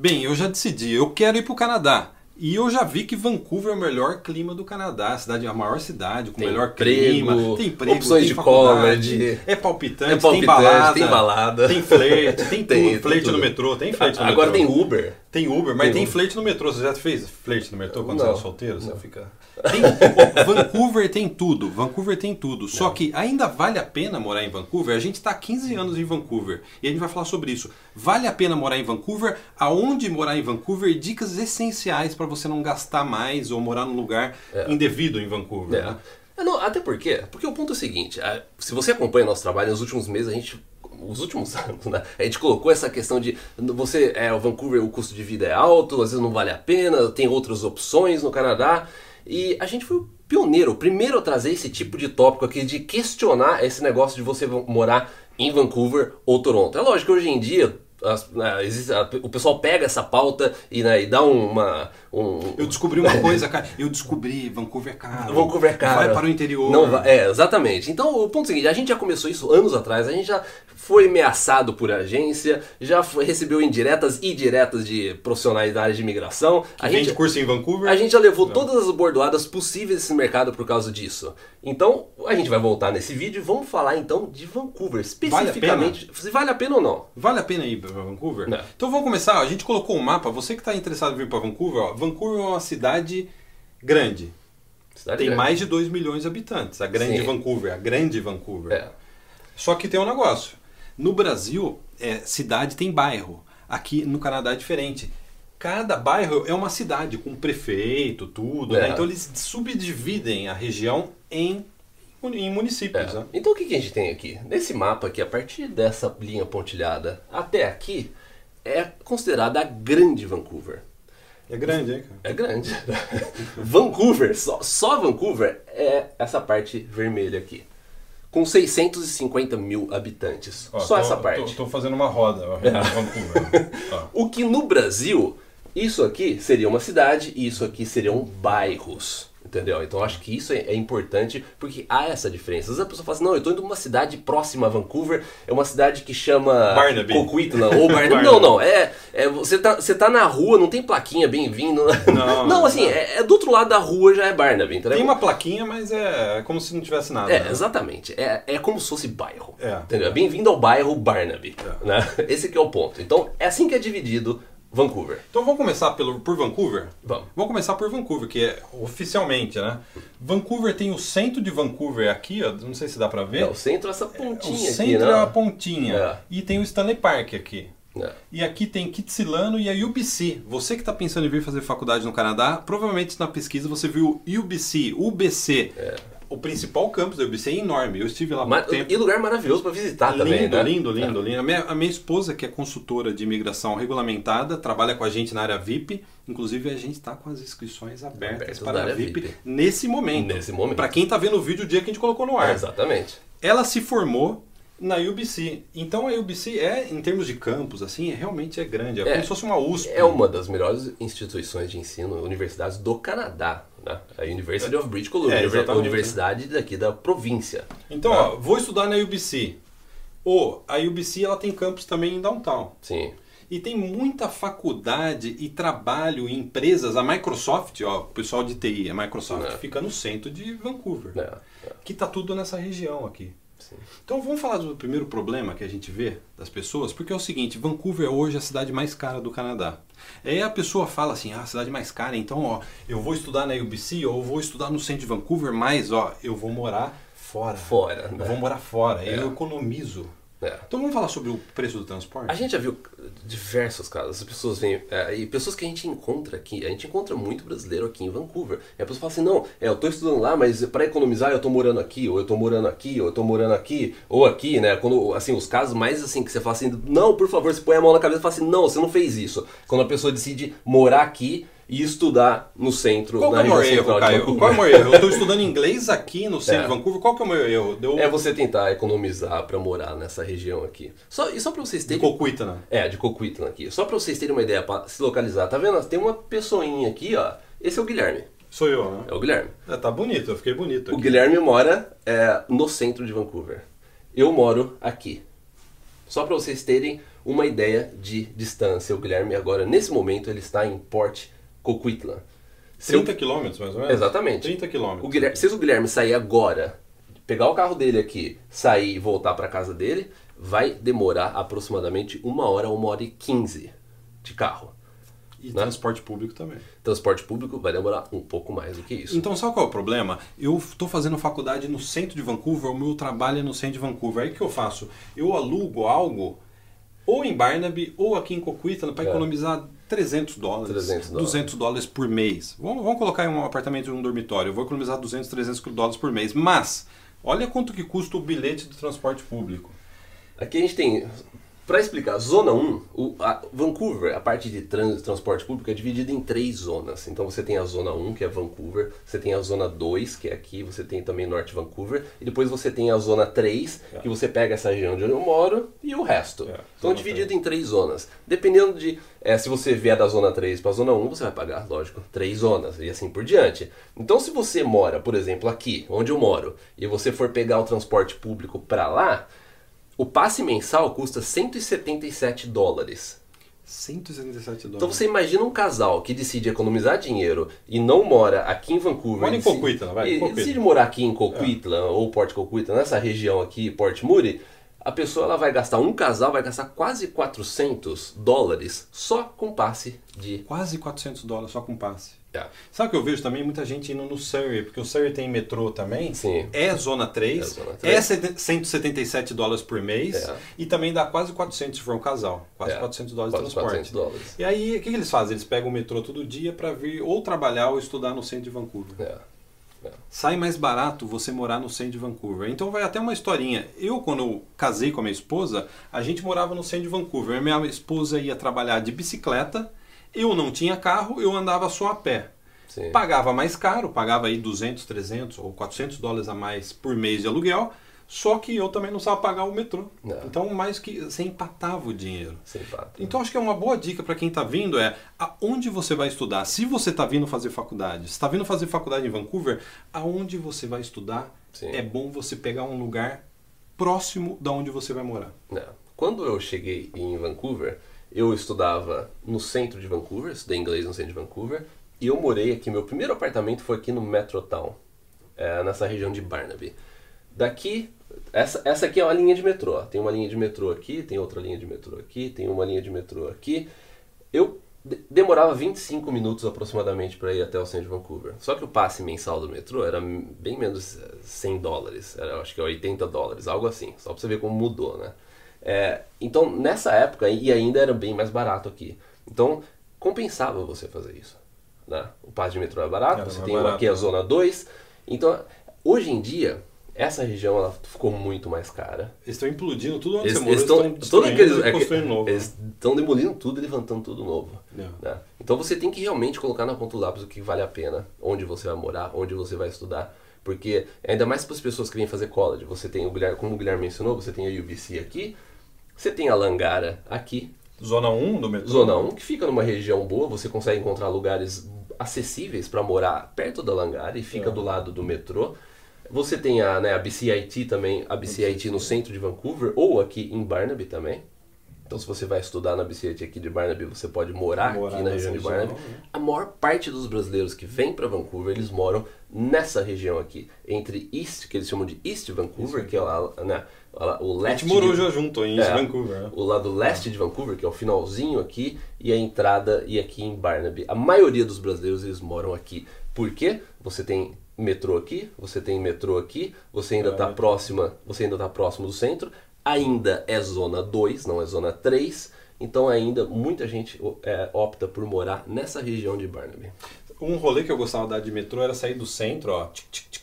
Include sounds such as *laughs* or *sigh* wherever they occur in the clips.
Bem, eu já decidi, eu quero ir para o Canadá. E eu já vi que Vancouver é o melhor clima do Canadá, a cidade a maior cidade com o melhor emprego, clima, tem emprego, opções tem de college. é palpitante, É palpitante, tem balada, tem balada. tem flerte, tem, *laughs* Tem, tudo, tem flerte no metrô, tem flerte no Agora metrô. tem Uber. Tem Uber, mas Tem tem, Uber. flerte no metrô. Você já fez flerte no metrô quando Não. você era solteiro? Você fica. Tem, Vancouver tem tudo. Vancouver tem tudo. Só que ainda vale a pena morar em Vancouver. A gente está há 15 anos em Vancouver e a gente vai falar sobre isso. Vale a pena morar em Vancouver? Aonde morar em Vancouver? Dicas essenciais para você não gastar mais ou morar num lugar indevido em Vancouver. É. né? É, não, até porque, porque o ponto é o seguinte, se você acompanha nosso trabalho nos últimos meses, a gente, os últimos *laughs* anos, né, a gente colocou essa questão de você, é, o Vancouver, o custo de vida é alto, às vezes não vale a pena, tem outras opções no Canadá, e a gente foi o pioneiro, o primeiro a trazer esse tipo de tópico aqui, de questionar esse negócio de você morar em Vancouver ou Toronto. É lógico que hoje em dia as- né, a- o pessoal pega essa pauta e, né, e dá uma... Um, Eu descobri uma coisa, cara. Eu descobri Vancouver é caro. Vancouver é caro. Vai para o interior. Não é, exatamente. Então, o ponto é o seguinte, a gente já começou isso anos atrás, a gente já foi ameaçado por agência, já foi- recebeu indiretas e diretas de profissionais da área de imigração. A Vende gente, curso em Vancouver. a gente já levou todas as bordoadas possíveis desse mercado por causa disso. Então, a gente vai voltar nesse vídeo e vamos falar então de Vancouver, especificamente, se vale a pena ou não. Vale a pena ir para Vancouver? Não. Então vamos começar. A gente colocou um mapa. Você que está interessado em vir para Vancouver, ó, Vancouver é uma cidade grande. Cidade Tem grande. mais de 2 milhões de habitantes. A grande Sim. Vancouver, a grande Vancouver. É. Só que tem um negócio. No Brasil, é, cidade tem bairro. Aqui no Canadá é diferente. Cada bairro é uma cidade com prefeito, tudo. É. né? Então eles subdividem a região em, em municípios. É. né? Então o que, que a gente tem aqui? Nesse mapa aqui, a partir dessa linha pontilhada até aqui, é considerada a Grande Vancouver. É grande, hein? cara? É grande. *laughs* Vancouver, só, só Vancouver é essa parte vermelha aqui. Com 650 mil habitantes. Ó, só tô- essa parte. Tô fazendo uma roda. *laughs* Vancouver. Ó. O que no Brasil, isso aqui seria uma cidade e isso aqui seriam bairros. Entendeu? Então acho que isso é, é importante porque há essa diferença. Às vezes a pessoa fala assim: não, eu tô indo numa cidade próxima a Vancouver, é uma cidade que chama Barnaby. Coquitlam ou Barnaby. *laughs* Barnaby. Não, não, é, é você, tá, você tá na rua, não tem plaquinha bem-vindo. Não, *laughs* não, assim, não. É, é do outro lado da rua já é Barnaby, entendeu? Tem uma plaquinha, mas é como se não tivesse nada. É, né? exatamente. É, é como se fosse bairro. É. Entendeu? É Bem-vindo ao bairro Barnaby. É. Né? Esse aqui é o ponto. Então, é assim que é dividido Vancouver. Então vamos começar pelo, por Vancouver? Vamos. Vamos começar por Vancouver, que é oficialmente, né? Vancouver tem o centro de Vancouver aqui, ó, não sei se dá pra ver. É, o centro é essa o pontinha centro aqui, né? é a pontinha. É. E tem o Stanley Park aqui. É. E aqui tem Kitsilano e a UBC. Você que está pensando em vir fazer faculdade no Canadá, provavelmente na pesquisa você viu UBC, UBC. O principal campus da UBC é enorme. Eu estive lá há muito tempo. E lugar maravilhoso pra visitar lindo, também, né? lindo, lindo, lindo. A minha, a minha esposa, que é consultora de imigração regulamentada, trabalha com a gente na área VIP. Inclusive, a gente está com as inscrições abertas Abertas para a VIP, VIP. nesse momento. Nesse momento. Para quem está vendo o vídeo o dia que a gente colocou no ar. É, exatamente. Ela se formou na UBC. Então a UBC é, em termos de campus, assim, é, realmente é grande. É, É. como se fosse uma USP. É uma das melhores instituições de ensino, universidades do Canadá. Né? A University of British Columbia, É, a exatamente. universidade daqui da província. Então, né? ó, vou estudar na UBC. Ou a UBC ela tem campus também em downtown. Sim. E tem muita faculdade e trabalho em empresas. A Microsoft, ó, o pessoal de TI, a Microsoft É. fica no centro de Vancouver. É, é. Que tá tudo nessa região aqui. Sim. Então vamos falar do primeiro problema que a gente vê das pessoas, porque é o seguinte, Vancouver é hoje a cidade mais cara do Canadá. Aí a pessoa fala assim, ah, a cidade mais cara, então ó, eu vou estudar na UBC ou eu vou estudar no centro de Vancouver, mas ó, eu vou morar fora. Fora, Eu né? vou morar fora, É. eu economizo. É. Então vamos falar sobre o preço do transporte? A gente já viu diversos casos, as pessoas vêm, é, e pessoas que a gente encontra aqui, a gente encontra muito brasileiro aqui em Vancouver. E a pessoa fala assim, não, é, eu tô estudando lá, mas para economizar eu tô morando aqui, ou eu tô morando aqui, ou eu tô morando aqui, ou aqui, né? Quando, assim, os casos mais assim, que você fala assim, não, por favor, você põe a mão na cabeça e fala assim, não, você não fez isso. Quando a pessoa decide morar aqui e estudar no centro, Qual na é o região erro, de Caio? Vancouver. Qual é o maior erro? Eu estou estudando inglês aqui no centro É. de Vancouver, qual que é o maior erro? Deu É você tentar economizar para morar nessa região aqui. Só, e só para vocês de terem Coquitlam. É, de Coquitlam aqui. Só pra vocês terem uma ideia pra se localizar. Tá vendo? Tem uma pessoinha aqui, ó. Esse é o Guilherme. Sou eu, né? É o Guilherme. É, tá bonito, eu fiquei bonito O aqui. Guilherme mora é, no centro de Vancouver. Eu moro aqui. Só pra vocês terem uma ideia de distância. O Guilherme agora, nesse momento, ele está em Port Coquitlam. Se eu- 30 quilômetros, mais ou menos? Exatamente. 30 quilômetros. Se o Guilherme sair agora, pegar o carro dele aqui, sair e voltar para casa dele, vai demorar aproximadamente uma hora, uma hora e quinze de carro. E né? transporte público também. Transporte público vai demorar um pouco mais do que isso. Então, sabe qual é o problema? Eu estou fazendo faculdade no centro de Vancouver, o meu trabalho é no centro de Vancouver. Aí o que eu faço? Eu alugo algo ou em Barnaby ou aqui em Coquitlam para É. economizar 300 dólares, 300 dólares. 200 dólares por mês. Vamos, vamos colocar em um apartamento de um dormitório. Eu vou economizar 200, 300 dólares por mês. Mas, olha quanto que custa o bilhete do transporte público. Aqui a gente tem, para explicar, zona 1, o, a Vancouver, a parte de trânsito, transporte público é dividida em três zonas. Então você tem a zona 1, que é Vancouver, você tem a zona 2, que é aqui, você tem também Norte Vancouver, e depois você tem a zona 3, que você pega essa região onde eu moro e o resto. É, então zona dividido em três zonas. Dependendo de, é, se você vier da zona 3 para a zona 1, você vai pagar, lógico, três zonas e assim por diante. Então se você mora, por exemplo, aqui, onde eu moro, e você for pegar o transporte público para lá, o passe mensal custa 177 dólares. 177 dólares. Então você imagina um casal que decide economizar dinheiro e não mora aqui em Vancouver. Mora em Coquitlam, vai, e Coquitlam. decide morar aqui em Coquitlam ou Port Coquitlam, nessa região aqui, Port Moody, a pessoa ela vai gastar, um casal vai gastar quase 400 dólares só com passe de... Quase 400 dólares só com passe. É. Sabe o que eu vejo também? Muita gente indo no Surrey, porque o Surrey tem metrô também. Sim. É zona 3. É zona É, 3. 177 dólares por mês. É. E também dá quase 400 se for um casal. Quase É, 400 dólares de quase transporte. 400 dólares. E aí, o que, que eles fazem? Eles pegam o metrô todo dia para vir ou trabalhar ou estudar no centro de Vancouver. É. É. Sai mais barato você morar no centro de Vancouver. Então vai até uma historinha. Eu, quando eu casei com a minha esposa, a gente morava no centro de Vancouver. A minha esposa ia trabalhar de bicicleta. Eu não tinha carro, eu andava só a pé. Sim. Pagava mais caro, pagava aí 200, 300 ou 400 dólares a mais por mês de aluguel. Só que eu também não sabia pagar o metrô. Não. Então, mais que você empatava o dinheiro. Sem fato. Então acho que é uma boa dica para quem está vindo é aonde você vai estudar. Se você está vindo fazer faculdade, se está vindo fazer faculdade em Vancouver, aonde você vai estudar, Sim. é bom você pegar um lugar próximo da onde você vai morar. Não. Quando eu cheguei em Vancouver, eu estudava no centro de Vancouver, estudei inglês no centro de Vancouver, e eu morei aqui, meu primeiro apartamento foi aqui no Metrotown, é, nessa região de Barnaby. Daqui, essa, essa aqui é uma linha de metrô, tem uma linha de metrô aqui, tem outra linha de metrô aqui, tem uma linha de metrô aqui. Eu de- demorava 25 minutos aproximadamente para ir até o centro de Vancouver. Só que o passe mensal do metrô era bem menos eh, 100 dólares, era, acho que é 80 dólares, algo assim, só para você ver como mudou, né? É, então, nessa época, e ainda era bem mais barato aqui. Então, compensava você fazer isso. Né? O passe de metrô é barato, Era você tem barato. aqui a zona 2. Então, hoje em dia, essa região ela ficou muito mais cara. Eles estão implodindo tudo onde Eles, você morou, eles estão estão aqueles, construindo novo. né? Eles estão demolindo tudo e levantando tudo novo. É. né? Então você tem que realmente colocar na ponta do lápis o que vale a pena, onde você vai morar, onde você vai estudar. Porque ainda mais para as pessoas que vêm fazer college, você tem o Guilherme, como o Guilherme mencionou, você tem a UBC aqui, você tem a Langara aqui, Zona 1 do metrô? Zona 1, que fica numa região boa, você consegue encontrar lugares acessíveis para morar perto da Langara e fica É. do lado do metrô. Você tem a, né, a BCIT também, a BCIT no centro de Vancouver ou aqui em Barnaby também. Então se você vai estudar na BCIT aqui de Barnaby, você pode morar, Morar aqui na região de região, Barnaby. né? A maior parte dos brasileiros que vêm para Vancouver, eles moram nessa região aqui, entre East, que eles chamam de East Vancouver, que é lá, né, o A leste gente morou de- já junto em É. Vancouver. né? o lado leste de Vancouver, que é o finalzinho aqui, e a entrada e aqui em Barnaby. A maioria dos brasileiros eles moram aqui. Por quê? Você tem metrô aqui, você tem metrô aqui, você ainda está É. próxima, você ainda tá próximo do centro, ainda é zona 2, não é zona 3. Então ainda muita gente é, opta por morar nessa região de Barnaby. Um rolê que eu gostava de dar de metrô era sair do centro, ó, tic, tic, tic,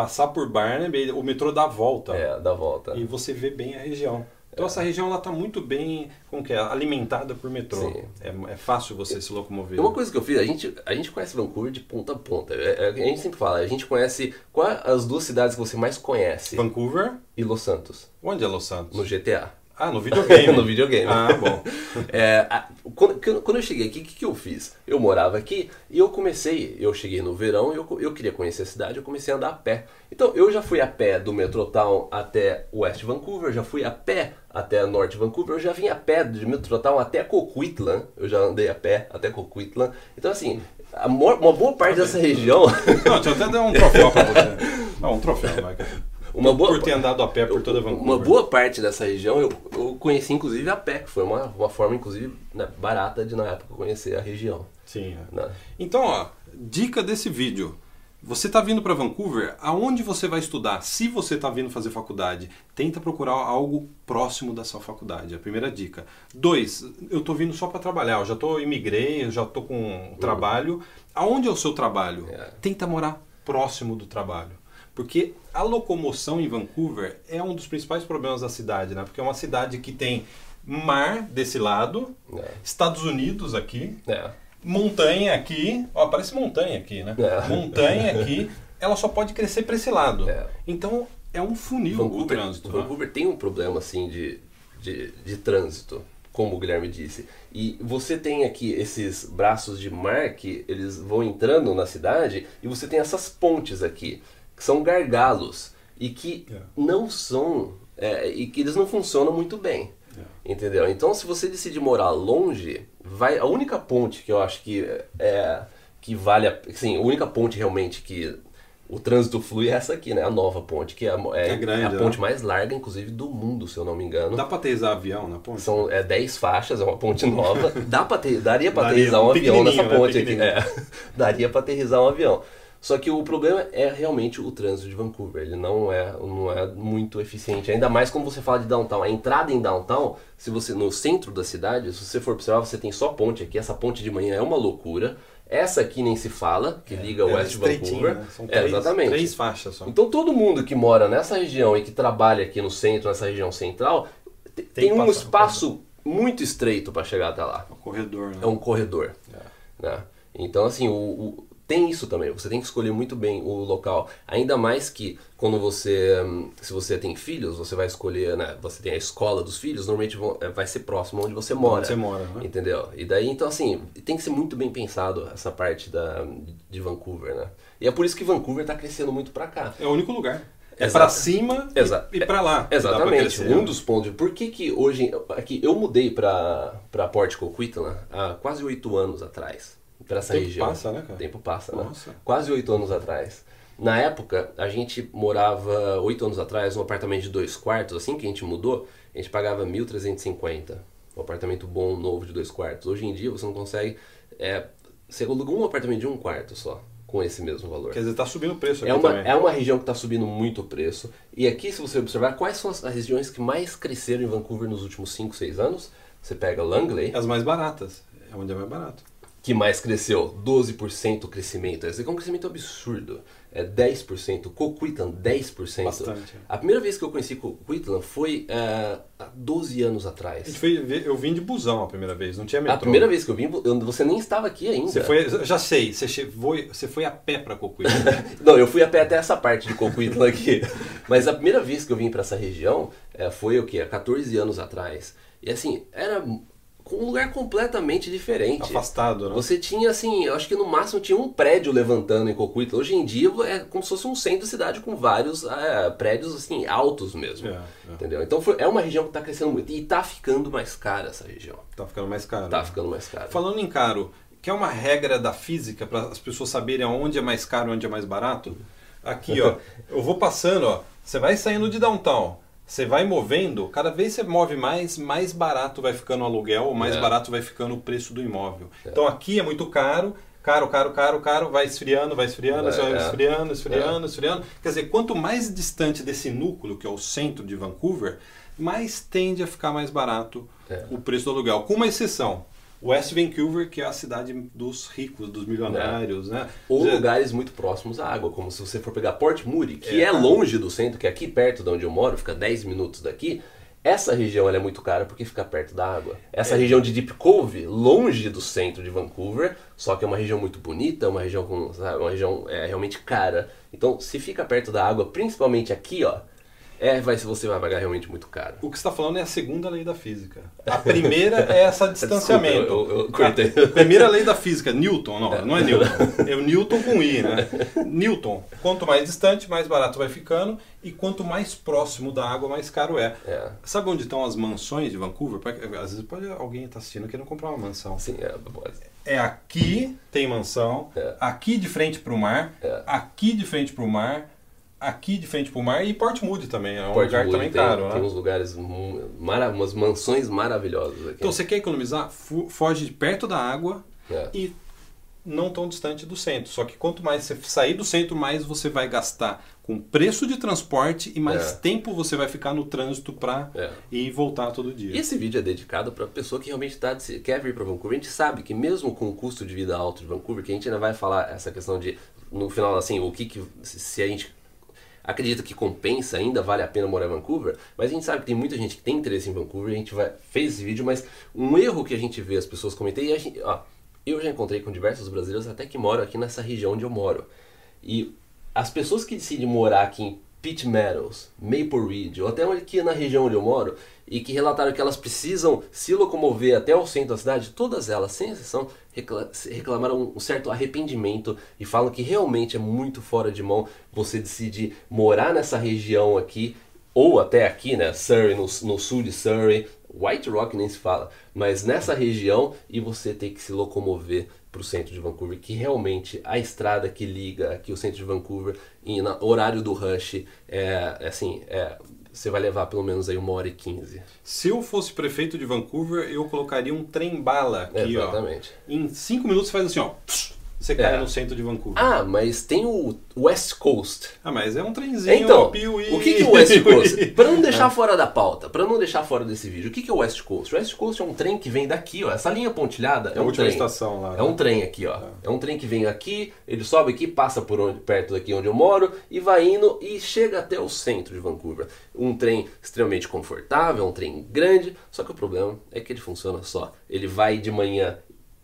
passar por Barnaby, o metrô dá a volta. É, da volta. E você vê bem a região. Então essa região ela está muito bem, como que é, alimentada por metrô. Sim. É, é fácil você se locomover. E uma coisa que eu fiz, a gente, a gente conhece Vancouver de ponta a ponta. É, é, a gente sempre fala, a gente conhece quais as duas cidades que você mais conhece. Vancouver, e Los Santos, onde é Los Santos? no GTA. Ah, no videogame. *laughs* no videogame. Ah, bom. *laughs* É, a- quando, quando eu cheguei aqui, o que, que eu fiz? Eu morava aqui e eu comecei, eu cheguei no verão e eu, eu queria conhecer a cidade, eu comecei a andar a pé. Então eu já fui a pé do Metrotown até West Vancouver, já fui a pé até Norte Vancouver, eu já vim a pé de Metrotown até Coquitlam, eu já andei a pé até Coquitlam. Então assim, uma boa parte dessa região, Não, deixa eu até dar um troféu pra você. *laughs* Não, um troféu, Michael. Uma boa Por ter andado a pé por toda Vancouver. Uma boa parte dessa região eu, eu conheci inclusive a pé, que foi uma, uma forma inclusive né, barata de na época conhecer a região. Sim. é. né? Então, ó, dica desse vídeo. Você está vindo para Vancouver, aonde você vai estudar? Se você está vindo fazer faculdade, tenta procurar algo próximo da sua faculdade. É a primeira dica. Dois, eu estou vindo só para trabalhar. Eu já estou imigrei, eu já estou com um trabalho. Aonde é o seu trabalho? É. Tenta morar próximo do trabalho. Porque a locomoção em Vancouver é um dos principais problemas da cidade, né? Porque é uma cidade que tem mar desse lado, É. Estados Unidos aqui, É. montanha aqui, ó, parece montanha aqui, né? É. Montanha aqui, ela só pode crescer para esse lado. É. Então é um funil o Vancouver, trânsito. né? Vancouver tem um problema assim de, de, de trânsito, como o Guilherme disse. E você tem aqui esses braços de mar que eles vão entrando na cidade e você tem essas pontes aqui, que são gargalos e que É. não são. é, e que eles não funcionam muito bem. É. Entendeu? Então se você decidir morar longe, vai. A única ponte que eu acho que é. que vale a. Sim, a única ponte realmente que o trânsito flui é essa aqui, né? A nova ponte, que é, a- é, É grande, é a né? ponte mais larga, inclusive, do mundo, se eu não me engano. Dá para aterrissar avião na ponte? São é, 10 faixas, é uma ponte nova. *laughs* Dá pra ter, daria pra Daria, um avião nessa né? ponte aqui. Pequenininho. É, *laughs* daria pra aterrissar um avião. Só que o problema é realmente o trânsito de Vancouver. Ele não é, não é muito eficiente. Ainda mais quando você fala de downtown. A entrada em downtown, se você no centro da cidade, se você for observar, você tem só ponte aqui. Essa ponte de manhã é uma loucura. Essa aqui nem se fala, que liga o É West Vancouver. né? São É, três, exatamente. três faixas só. Então todo mundo que mora nessa região e que trabalha aqui no centro, nessa região central, te- tem, que um espaço muito estreito para chegar até lá. O corredor, né? É um corredor. É. né? Então assim, o, o- tem isso também. Você tem que escolher muito bem o local. Ainda mais que quando você, hum, se você tem filhos, você vai escolher, né? Você tem a escola dos filhos, normalmente vão- é, vai ser próximo onde você mora. você mora, né? Entendeu? E daí, então assim, tem que ser muito bem pensado essa parte da, de Vancouver, né? E é por isso que Vancouver está crescendo muito para cá. É o único lugar. É para cima e- Exa- e, para lá. Exatamente. Um dos pontos. Por que, que hoje. Aqui, eu mudei para Port Coquitlam há quase oito anos atrás. Para essa Tempo região. passa, né, cara? Tempo passa, né? Nossa. Quase oito anos atrás. Na época, a gente morava, oito anos atrás, num apartamento de dois quartos, assim que a gente mudou, a gente pagava 1.350. Um apartamento bom, novo, de dois quartos. Hoje em dia, você não consegue. É, você aluga um apartamento de um quarto só, com esse mesmo valor. Quer dizer, tá subindo o preço aqui É uma, também. é uma região que está subindo muito o preço. E aqui, se você observar, quais são as as regiões que mais cresceram em Vancouver nos últimos 5, 6 anos? Você pega Langley, As mais baratas. É onde é mais barato. Que mais cresceu, 12% crescimento. Esse aqui é um crescimento absurdo. É 10%. Coquitlam, 10%. Bastante. A primeira vez que eu conheci Coquitlam foi eh, há 12 anos atrás. foi eu vim de busão a primeira vez, não tinha metrô. A primeira vez que eu vim, você nem estava aqui ainda. Você foi, já sei, você foi, você foi a pé para Cocuí. *laughs* Não, eu fui a pé até essa parte de Coquitlam aqui. Mas a primeira vez que eu vim para essa região eh, foi o quê? Há 14 anos atrás. E assim, era um lugar completamente diferente. Afastado, né? Você tinha assim, eu acho que no máximo tinha um prédio levantando em Coquitlam. Hoje em dia é como se fosse um centro de cidade com vários eh, prédios assim altos mesmo. É, é. Entendeu? Então foi- é uma região que está crescendo muito e está ficando mais cara essa região. Tá ficando mais caro. Tá ficando mais cara. Falando em caro, quer uma regra da física para as pessoas saberem onde é mais caro e onde é mais barato? Aqui, ó, *laughs* eu vou passando, ó. Você vai saindo de downtown, você vai movendo, cada vez você move mais, mais barato vai ficando o aluguel, ou mais É. barato vai ficando o preço do imóvel. Então aqui é muito caro, caro, caro, caro, caro, vai esfriando, vai esfriando, É, vai é. esfriando, esfriando, esfriando. Quer dizer, quanto mais distante desse núcleo, que é o centro de Vancouver, mais tende a ficar mais barato É. o preço do aluguel. Com uma exceção. West Vancouver, que é a cidade dos ricos, dos milionários, né? Ou dizer, lugares muito próximos à água, como se você for pegar Port Moody, que É. é, longe do centro, que é aqui perto de onde eu moro, fica 10 minutos daqui. Essa região é muito cara porque fica perto da água. Essa É. região de Deep Cove, longe do centro de Vancouver, só que é uma região muito bonita, uma região com, sabe, uma região é, realmente cara. Então, se fica perto da água, principalmente aqui, ó, é, vai, você vai pagar realmente muito caro. O que você está falando é a segunda lei da física. A primeira é essa *laughs* distanciamento. Desculpa, eu, eu cortei. A primeira lei da física, Newton, não, não é Newton. É o Newton com I, né? Newton, quanto mais distante, mais barato vai ficando e quanto mais próximo da água, mais caro é. É. Sabe onde estão as mansões de Vancouver? Às vezes pode alguém estar assistindo querendo comprar uma mansão. Sim, é, pode. É aqui tem mansão, É. aqui de frente para o mar, É. aqui de frente para o mar, aqui de frente para o mar e Port Moody também. É um Port lugar também tem, caro, né? tem uns lugares, mara, umas mansões maravilhosas aqui. Então você quer economizar? Foge de perto da água É. e não tão distante do centro. Só que quanto mais você sair do centro, mais você vai gastar com preço de transporte e mais É. tempo você vai ficar no trânsito para É. ir e voltar todo dia. E esse vídeo é dedicado para pessoa que realmente tá, quer vir para Vancouver. A gente sabe que mesmo com o custo de vida alto de Vancouver, que a gente ainda vai falar essa questão de, no final, assim, o que, que se a gente acredita que compensa, ainda vale a pena morar em Vancouver, mas a gente sabe que tem muita gente que tem interesse em Vancouver, a gente vai, fez esse vídeo, mas um erro que a gente vê as pessoas comentem, e a gente, ó, eu já encontrei com diversos brasileiros até que moram aqui nessa região onde eu moro. E as pessoas que decidem morar aqui em Pitt Meadows, Maple Ridge, ou até aqui na região onde eu moro, e que relataram que elas precisam se locomover até o centro da cidade, todas elas, sem exceção, recla- reclamaram um certo arrependimento e falam que realmente é muito fora de mão você decidir morar nessa região aqui, ou até aqui, né, Surrey, no, no sul de Surrey, White Rock nem se fala, mas nessa região e você ter que se locomover para o centro de Vancouver, que realmente a estrada que liga aqui o centro de Vancouver em na- horário do rush é é assim, é, você vai levar pelo menos aí uma hora e quinze. Se eu fosse prefeito de Vancouver, eu colocaria um trem-bala aqui, Exatamente. ó. Em cinco minutos faz assim, ó. Você cai É. no centro de Vancouver. Ah, mas tem o West Coast. Ah, mas é um trenzinho, Então, piuí. o que, que é o West Coast? *laughs* Para não deixar fora da pauta, para não deixar fora desse vídeo, o que, que é o West Coast? O West Coast é um trem que vem daqui, ó. Essa linha pontilhada é a um última trem. estação lá, É né? um trem aqui, ó. É um trem que vem aqui, ele sobe aqui, passa por onde, perto daqui onde eu moro e vai indo e chega até o centro de Vancouver. Um trem extremamente confortável, um trem grande, só que o problema é que ele funciona só. Ele vai de manhã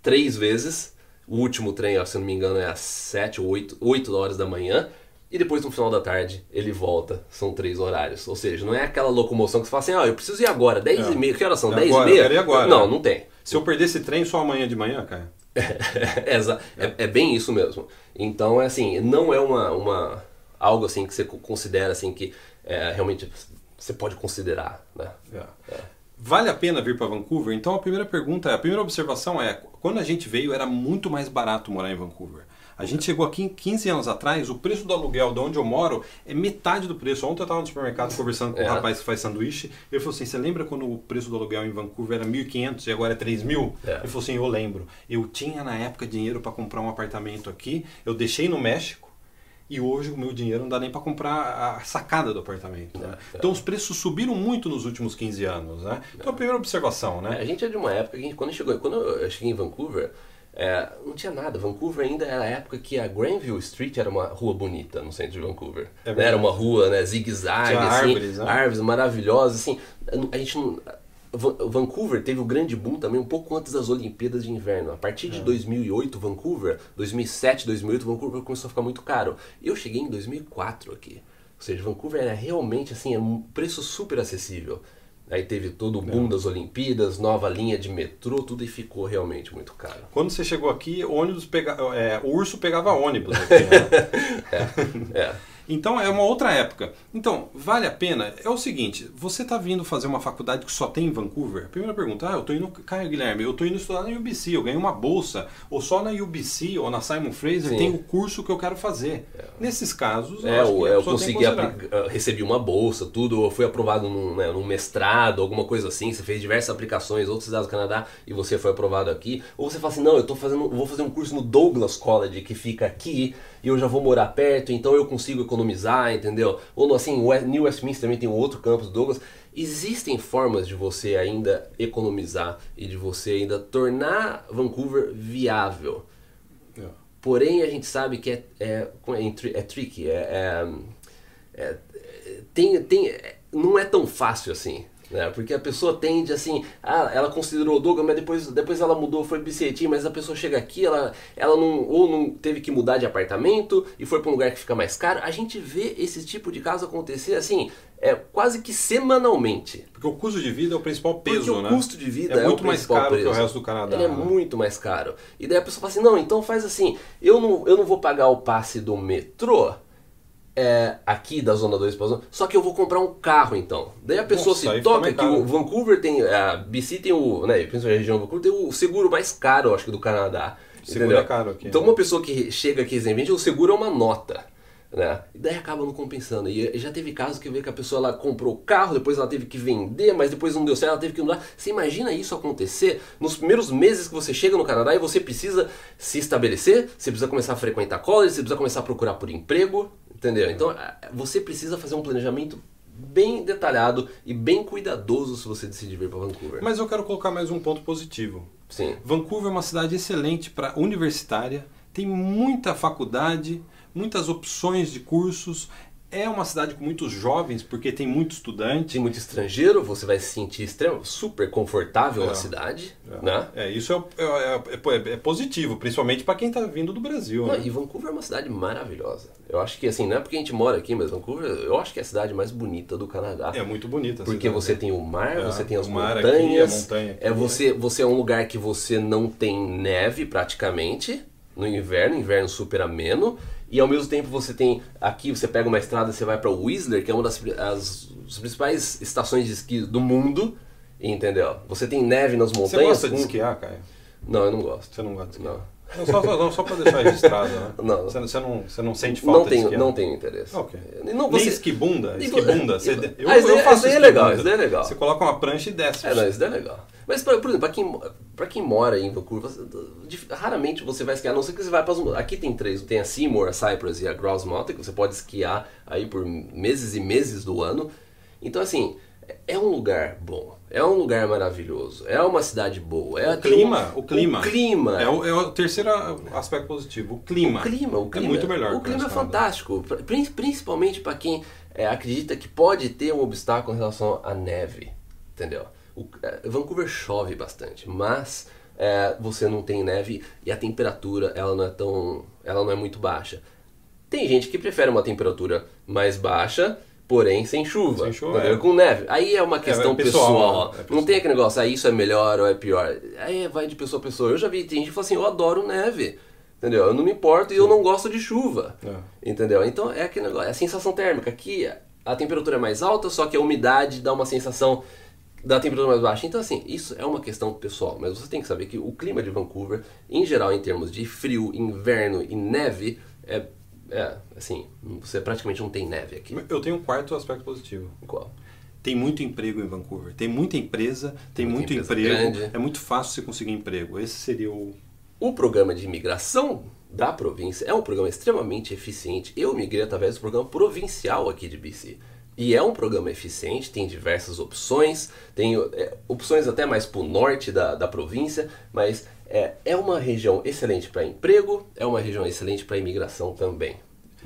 três vezes, o último trem, se eu não me engano, é às 7 ou 8, 8 horas da manhã. E depois no final da tarde ele volta, são três horários. Ou seja, não é aquela locomoção que você fala assim, ó, eu preciso ir agora, 10 É. e meia. Que horas são? É 10 agora, e meia? eu quero ir agora. Não, não tem. Se eu perder esse trem só amanhã de manhã, cara. *laughs* Exa- é, é bem isso mesmo. Então, é assim, não é uma, uma algo assim que você co- considera assim que é, realmente você pode considerar, né? É. Vale a pena vir para Vancouver? Então a primeira pergunta, é- a primeira observação é, quando a gente veio era muito mais barato morar em Vancouver. A gente chegou aqui 15 anos atrás, o preço do aluguel de onde eu moro é metade do preço. Ontem eu estava no supermercado conversando com É. um rapaz que faz sanduíche. Ele falou assim: Você lembra quando o preço do aluguel em Vancouver era 1.500 e agora é 3.000? É. Ele falou assim: Eu lembro. Eu tinha na época dinheiro para comprar um apartamento aqui, eu deixei no México. E hoje o meu dinheiro não dá nem para comprar a sacada do apartamento. né? É. Então os preços subiram muito nos últimos 15 anos. Né? Então a primeira observação, né? A gente é de uma época que quando chegou, quando eu cheguei em Vancouver, é, não tinha nada. Vancouver ainda era a época que a Granville Street era uma rua bonita no centro de Vancouver. É Né? Era uma rua, né, zigue-zague, assim, árvores, né? árvores maravilhosas, assim. A gente não, Vancouver teve o grande boom também um pouco antes das Olimpíadas de Inverno. A partir É. de 2008, Vancouver, 2007, 2008, Vancouver começou a ficar muito caro. Eu cheguei em 2004 aqui. Ou seja, Vancouver era realmente assim, é um preço super acessível. Aí teve todo o É. boom das Olimpíadas, nova linha de metrô, tudo e ficou realmente muito caro. Quando você chegou aqui, o ônibus pega, é, o urso pegava ônibus. *laughs* Aqui, né? É. Então é uma outra época. Então, vale a pena? É o seguinte, você está vindo fazer uma faculdade que só tem em Vancouver? Primeira pergunta, ah, eu tô indo, Caio Guilherme, eu tô indo estudar na UBC, eu ganhei uma bolsa, ou só na UBC ou na Simon Fraser Sim. tem o curso que eu quero fazer. Nesses casos, eu É, acho eu, eu consegui, uh, recebi uma bolsa, tudo, eu fui aprovado num, né, num mestrado, alguma coisa assim, você fez diversas aplicações, outros estados do Canadá, e você foi aprovado aqui. Ou você fala assim, não, eu tô fazendo, vou fazer um curso no Douglas College, que fica aqui, e eu já vou morar perto, então eu consigo economizar, entendeu? Ou assim, o New Westminster também tem um outro campus, Douglas. Existem formas de você ainda economizar e de você ainda tornar Vancouver viável. É. Porém, a gente sabe que é, é, é, é tricky, é, é- é- tem, tem, não é tão fácil assim. Né? Porque a pessoa tende assim, ah, ela considerou o Douglas, mas depois, depois ela mudou, foi BCT, mas a pessoa chega aqui, ela, ela não, ou não teve que mudar de apartamento e foi para um lugar que fica mais caro. A gente vê esse tipo de caso acontecer assim, é quase que semanalmente. Porque o custo de vida é o principal peso, Porque né? o custo de vida é, é, muito o mais caro que o resto do Canadá. Ele é né? muito mais caro. E daí a pessoa fala assim, não, então faz assim, eu não, eu não vou pagar o passe do metrô é, aqui da Zona 2 para Zona, só que eu vou comprar um carro então. Daí a pessoa Nossa, se toca que o Vancouver tem, a BC tem o, né, principalmente a região do Vancouver, tem o seguro mais caro, acho que do Canadá. Seguro entendeu? é caro aqui, Então né? uma pessoa que chega aqui recentemente, o seguro é uma nota. Né? E daí acaba não compensando. E já teve casos que vê que a pessoa ela comprou o carro, depois ela teve que vender, mas depois não deu certo, ela teve que mudar. Você imagina isso acontecer nos primeiros meses que você chega no Canadá e você precisa se estabelecer, você precisa começar a frequentar college, você precisa começar a procurar por emprego, entendeu? Então você precisa fazer um planejamento bem detalhado e bem cuidadoso se você decidir vir para Vancouver. Mas eu quero colocar mais um ponto positivo. Sim. Vancouver é uma cidade excelente para universitária, tem muita faculdade, muitas opções de cursos. É uma cidade com muitos jovens, porque tem muito estudante. Tem muito estrangeiro, você vai se sentir extremo, super confortável É. na cidade, É, né? é, isso é, é- é- é positivo, principalmente para quem está vindo do Brasil. Não, né? e Vancouver é uma cidade maravilhosa. Eu acho que assim, não é porque a gente mora aqui, mas Vancouver, eu acho que é a cidade mais bonita do Canadá. É muito bonita. Porque você tem o mar, É, você tem as aqui, montanhas. a montanha aqui, é você, você é um lugar que você não tem neve praticamente no inverno, inverno super ameno. E ao mesmo tempo você tem aqui você pega uma estrada, você vai para Whistler, que é uma das as, as principais estações de esqui do mundo, entendeu? Você tem neve nas Você montanhas. gosta de esquiar, Caio? Não, eu não gosto. Você não gosta de esquiar? Não. Não, só, só, não, só para deixar registrado, né? *laughs* Não. Você, você não, você não sente falta Não de tenho, não tenho interesse. Ok. Não, Nem você- esquibunda? E Esquibunda? vo- *laughs* Você, eu, Ah, eu daí- faço isso é esquibunda. legal, isso daí é legal. Você coloca uma prancha e desce. É, não, isso daí é legal. Mas, por exemplo, pra quem, pra quem mora em Vancouver, raramente você vai esquiar, a não ser que você vai para as... Aqui tem três, tem a Seymour, a Cypress e a Grouse Mountain, que você pode esquiar aí por meses e meses do ano. Então, assim, é um lugar bom, é um lugar maravilhoso, é uma cidade boa. É, O clima, um- o clima. O clima. É o, é o terceiro aspecto positivo, o clima. O clima, o clima É muito melhor. O clima é fantástico, Prin- principalmente para quem é, acredita que pode ter um obstáculo em relação à neve, entendeu? O, é, Vancouver chove bastante, mas é, você não tem neve e a temperatura ela não é tão, ela não é muito baixa. Tem gente que prefere uma temperatura mais baixa, porém sem chuva, Sem chuva, é. com neve. Aí é uma questão é pessoal, pessoal. né? É Não pessoal. tem aquele negócio, ah, isso é melhor ou é pior. Aí vai de pessoa a pessoa. Eu já vi tem gente que fala assim, eu adoro neve. Entendeu? Eu não me importo e eu não gosto de chuva. É. Entendeu? Então é aquele negócio, é a sensação térmica. Aqui a temperatura é mais alta, só que a umidade dá uma sensação da temperatura mais baixa. Então, assim, isso é uma questão pessoal. Mas você tem que saber que o clima de Vancouver, em geral, em termos de frio, inverno e neve, é, é assim, você praticamente não tem neve aqui. Eu tenho um quarto aspecto positivo. Qual? Tem muito emprego em Vancouver. Tem muita empresa, tem Muita muito empresa emprego. grande. É muito fácil você conseguir emprego. Esse seria o. O programa de imigração da província é um programa extremamente eficiente. Eu migrei através do programa provincial aqui de BC. E é um programa eficiente, tem diversas opções, tem é, opções até mais para o norte da, da província, mas é, é uma região excelente para emprego, é uma região excelente para imigração também.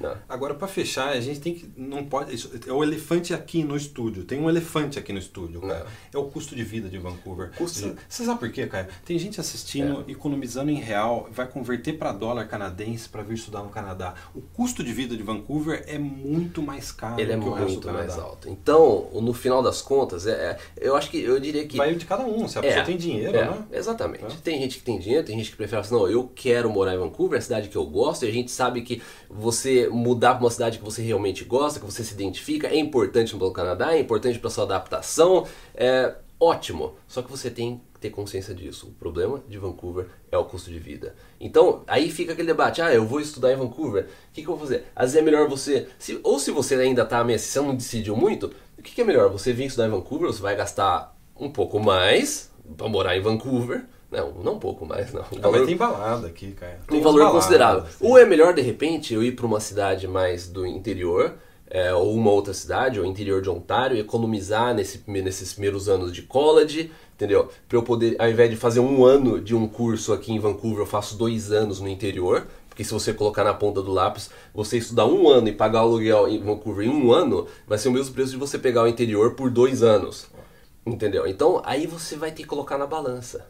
Né? Agora, para fechar, a gente tem que. Não pode. Isso, é o elefante aqui no estúdio. Tem um elefante aqui no estúdio, cara. É, o custo de vida de Vancouver. Custo Você, sabe por quê, cara? Tem gente assistindo, É. economizando em real, vai converter para dólar canadense para vir estudar no Canadá. O custo de vida de Vancouver é muito mais caro Ele é muito mais alto. Então, no final das contas, é, é- eu acho que eu diria que Vai de cada um. Se a pessoa tem dinheiro, é, né? Exatamente. É. Tem gente que tem dinheiro, tem gente que prefere assim, não, eu quero morar em Vancouver, é a cidade que eu gosto, e a gente sabe que você mudar para uma cidade que você realmente gosta, que você se identifica, é importante no Canadá, é importante para sua adaptação, é ótimo. Só que você tem que ter consciência disso. O problema de Vancouver é o custo de vida. Então, aí fica aquele debate, ah, eu vou estudar em Vancouver, o que, que eu vou fazer? Às vezes é melhor você, se- ou se você ainda está meio assim, você não decidiu muito, o que, que é melhor? Você vir estudar em Vancouver, você vai gastar um pouco mais para morar em Vancouver, não, não um pouco mais, não. Ah, mas tem balada aqui, cara. Tem um valor baladas, considerável. sim. Ou é melhor, de repente, eu ir para uma cidade mais do interior, é, ou uma outra cidade, ou interior de Ontário, economizar nesse, nesses primeiros anos de college, entendeu? Para eu poder, ao invés de fazer um ano de um curso aqui em Vancouver, eu faço dois anos no interior. Porque se você colocar na ponta do lápis, você estudar um ano e pagar o aluguel em Vancouver em um ano, vai ser o mesmo preço de você pegar o interior por dois anos. Entendeu? Então aí você vai ter que colocar na balança.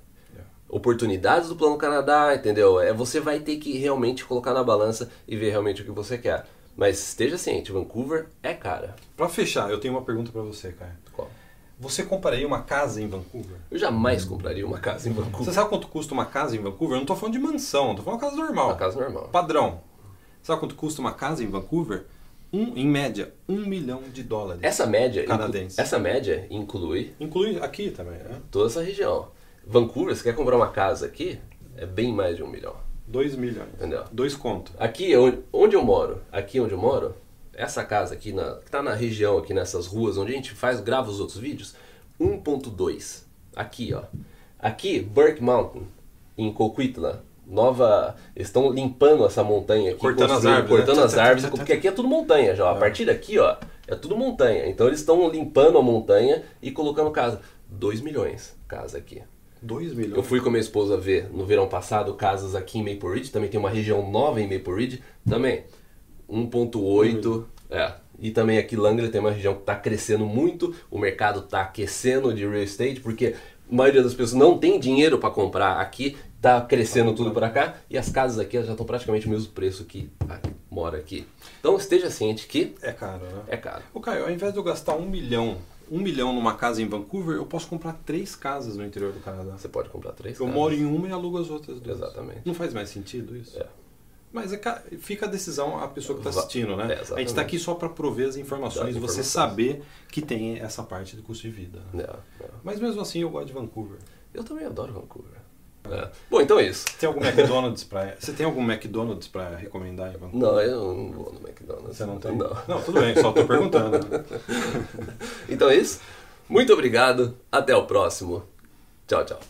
Oportunidades do Plano Canadá, entendeu? É, você vai ter que realmente colocar na balança e ver realmente o que você quer. Mas esteja ciente, Vancouver é cara. Pra fechar, eu tenho uma pergunta pra você, Caio. Qual? Você compraria uma casa em Vancouver? Eu jamais compraria uma casa em Vancouver. Você sabe quanto custa uma casa em Vancouver? Eu não tô falando de mansão, tô falando de uma casa normal. Uma casa normal. Padrão. Sabe quanto custa uma casa em Vancouver? Um, em média, um milhão de dólares. Essa média, Canadense. essa média inclui Inclui aqui também, né? toda essa região. Vancouver, você quer comprar uma casa aqui, é bem mais de um milhão. Dois milhões. Entendeu? Dois conto. Aqui onde, onde eu moro, aqui onde eu moro, essa casa aqui na, que tá na região aqui nessas ruas onde a gente faz, grava os outros vídeos, 1.2. Aqui, ó. Aqui, Burke Mountain, em Coquitlam, nova, eles estão limpando essa montanha aqui, Cortando as árvores, cortando né? as árvores, porque aqui é tudo montanha já, ó. a partir daqui, ó, é tudo montanha. Então eles estão limpando a montanha e colocando casa. 2 milhões casa aqui. Dois milhões. Eu fui com a minha esposa ver no verão passado casas aqui em Maple Ridge, também tem uma região nova em Maple Ridge, também 1.8, é. E também aqui Langley tem uma região que está crescendo muito, o mercado está aquecendo de real estate, porque a maioria das pessoas não tem dinheiro para comprar aqui, tá crescendo tudo para cá, e as casas aqui já estão praticamente o mesmo preço que a- mora aqui. Então esteja ciente que É caro, né? é caro. Ô Caio, ao invés de eu gastar um milhão, um milhão numa casa em Vancouver, eu posso comprar três casas no interior do Canadá. Você pode comprar três Eu casas. moro em uma e alugo as outras duas. Exatamente. Não faz mais sentido isso? É. Mas é ca- fica a decisão a pessoa que está assistindo, né? É, a gente está aqui só para prover as informações e você saber que tem essa parte do custo de vida. É, é. Mas mesmo assim eu gosto de Vancouver. Eu também adoro Vancouver. É. Bom, então é isso. Tem algum McDonald's para Você tem algum McDonald's para recomendar Vancouver? Não, eu não vou no McDonald's. Você não tem? Não. Não, tudo bem, só estou perguntando. *laughs* Então é isso. Muito obrigado. Até o próximo. Tchau, tchau.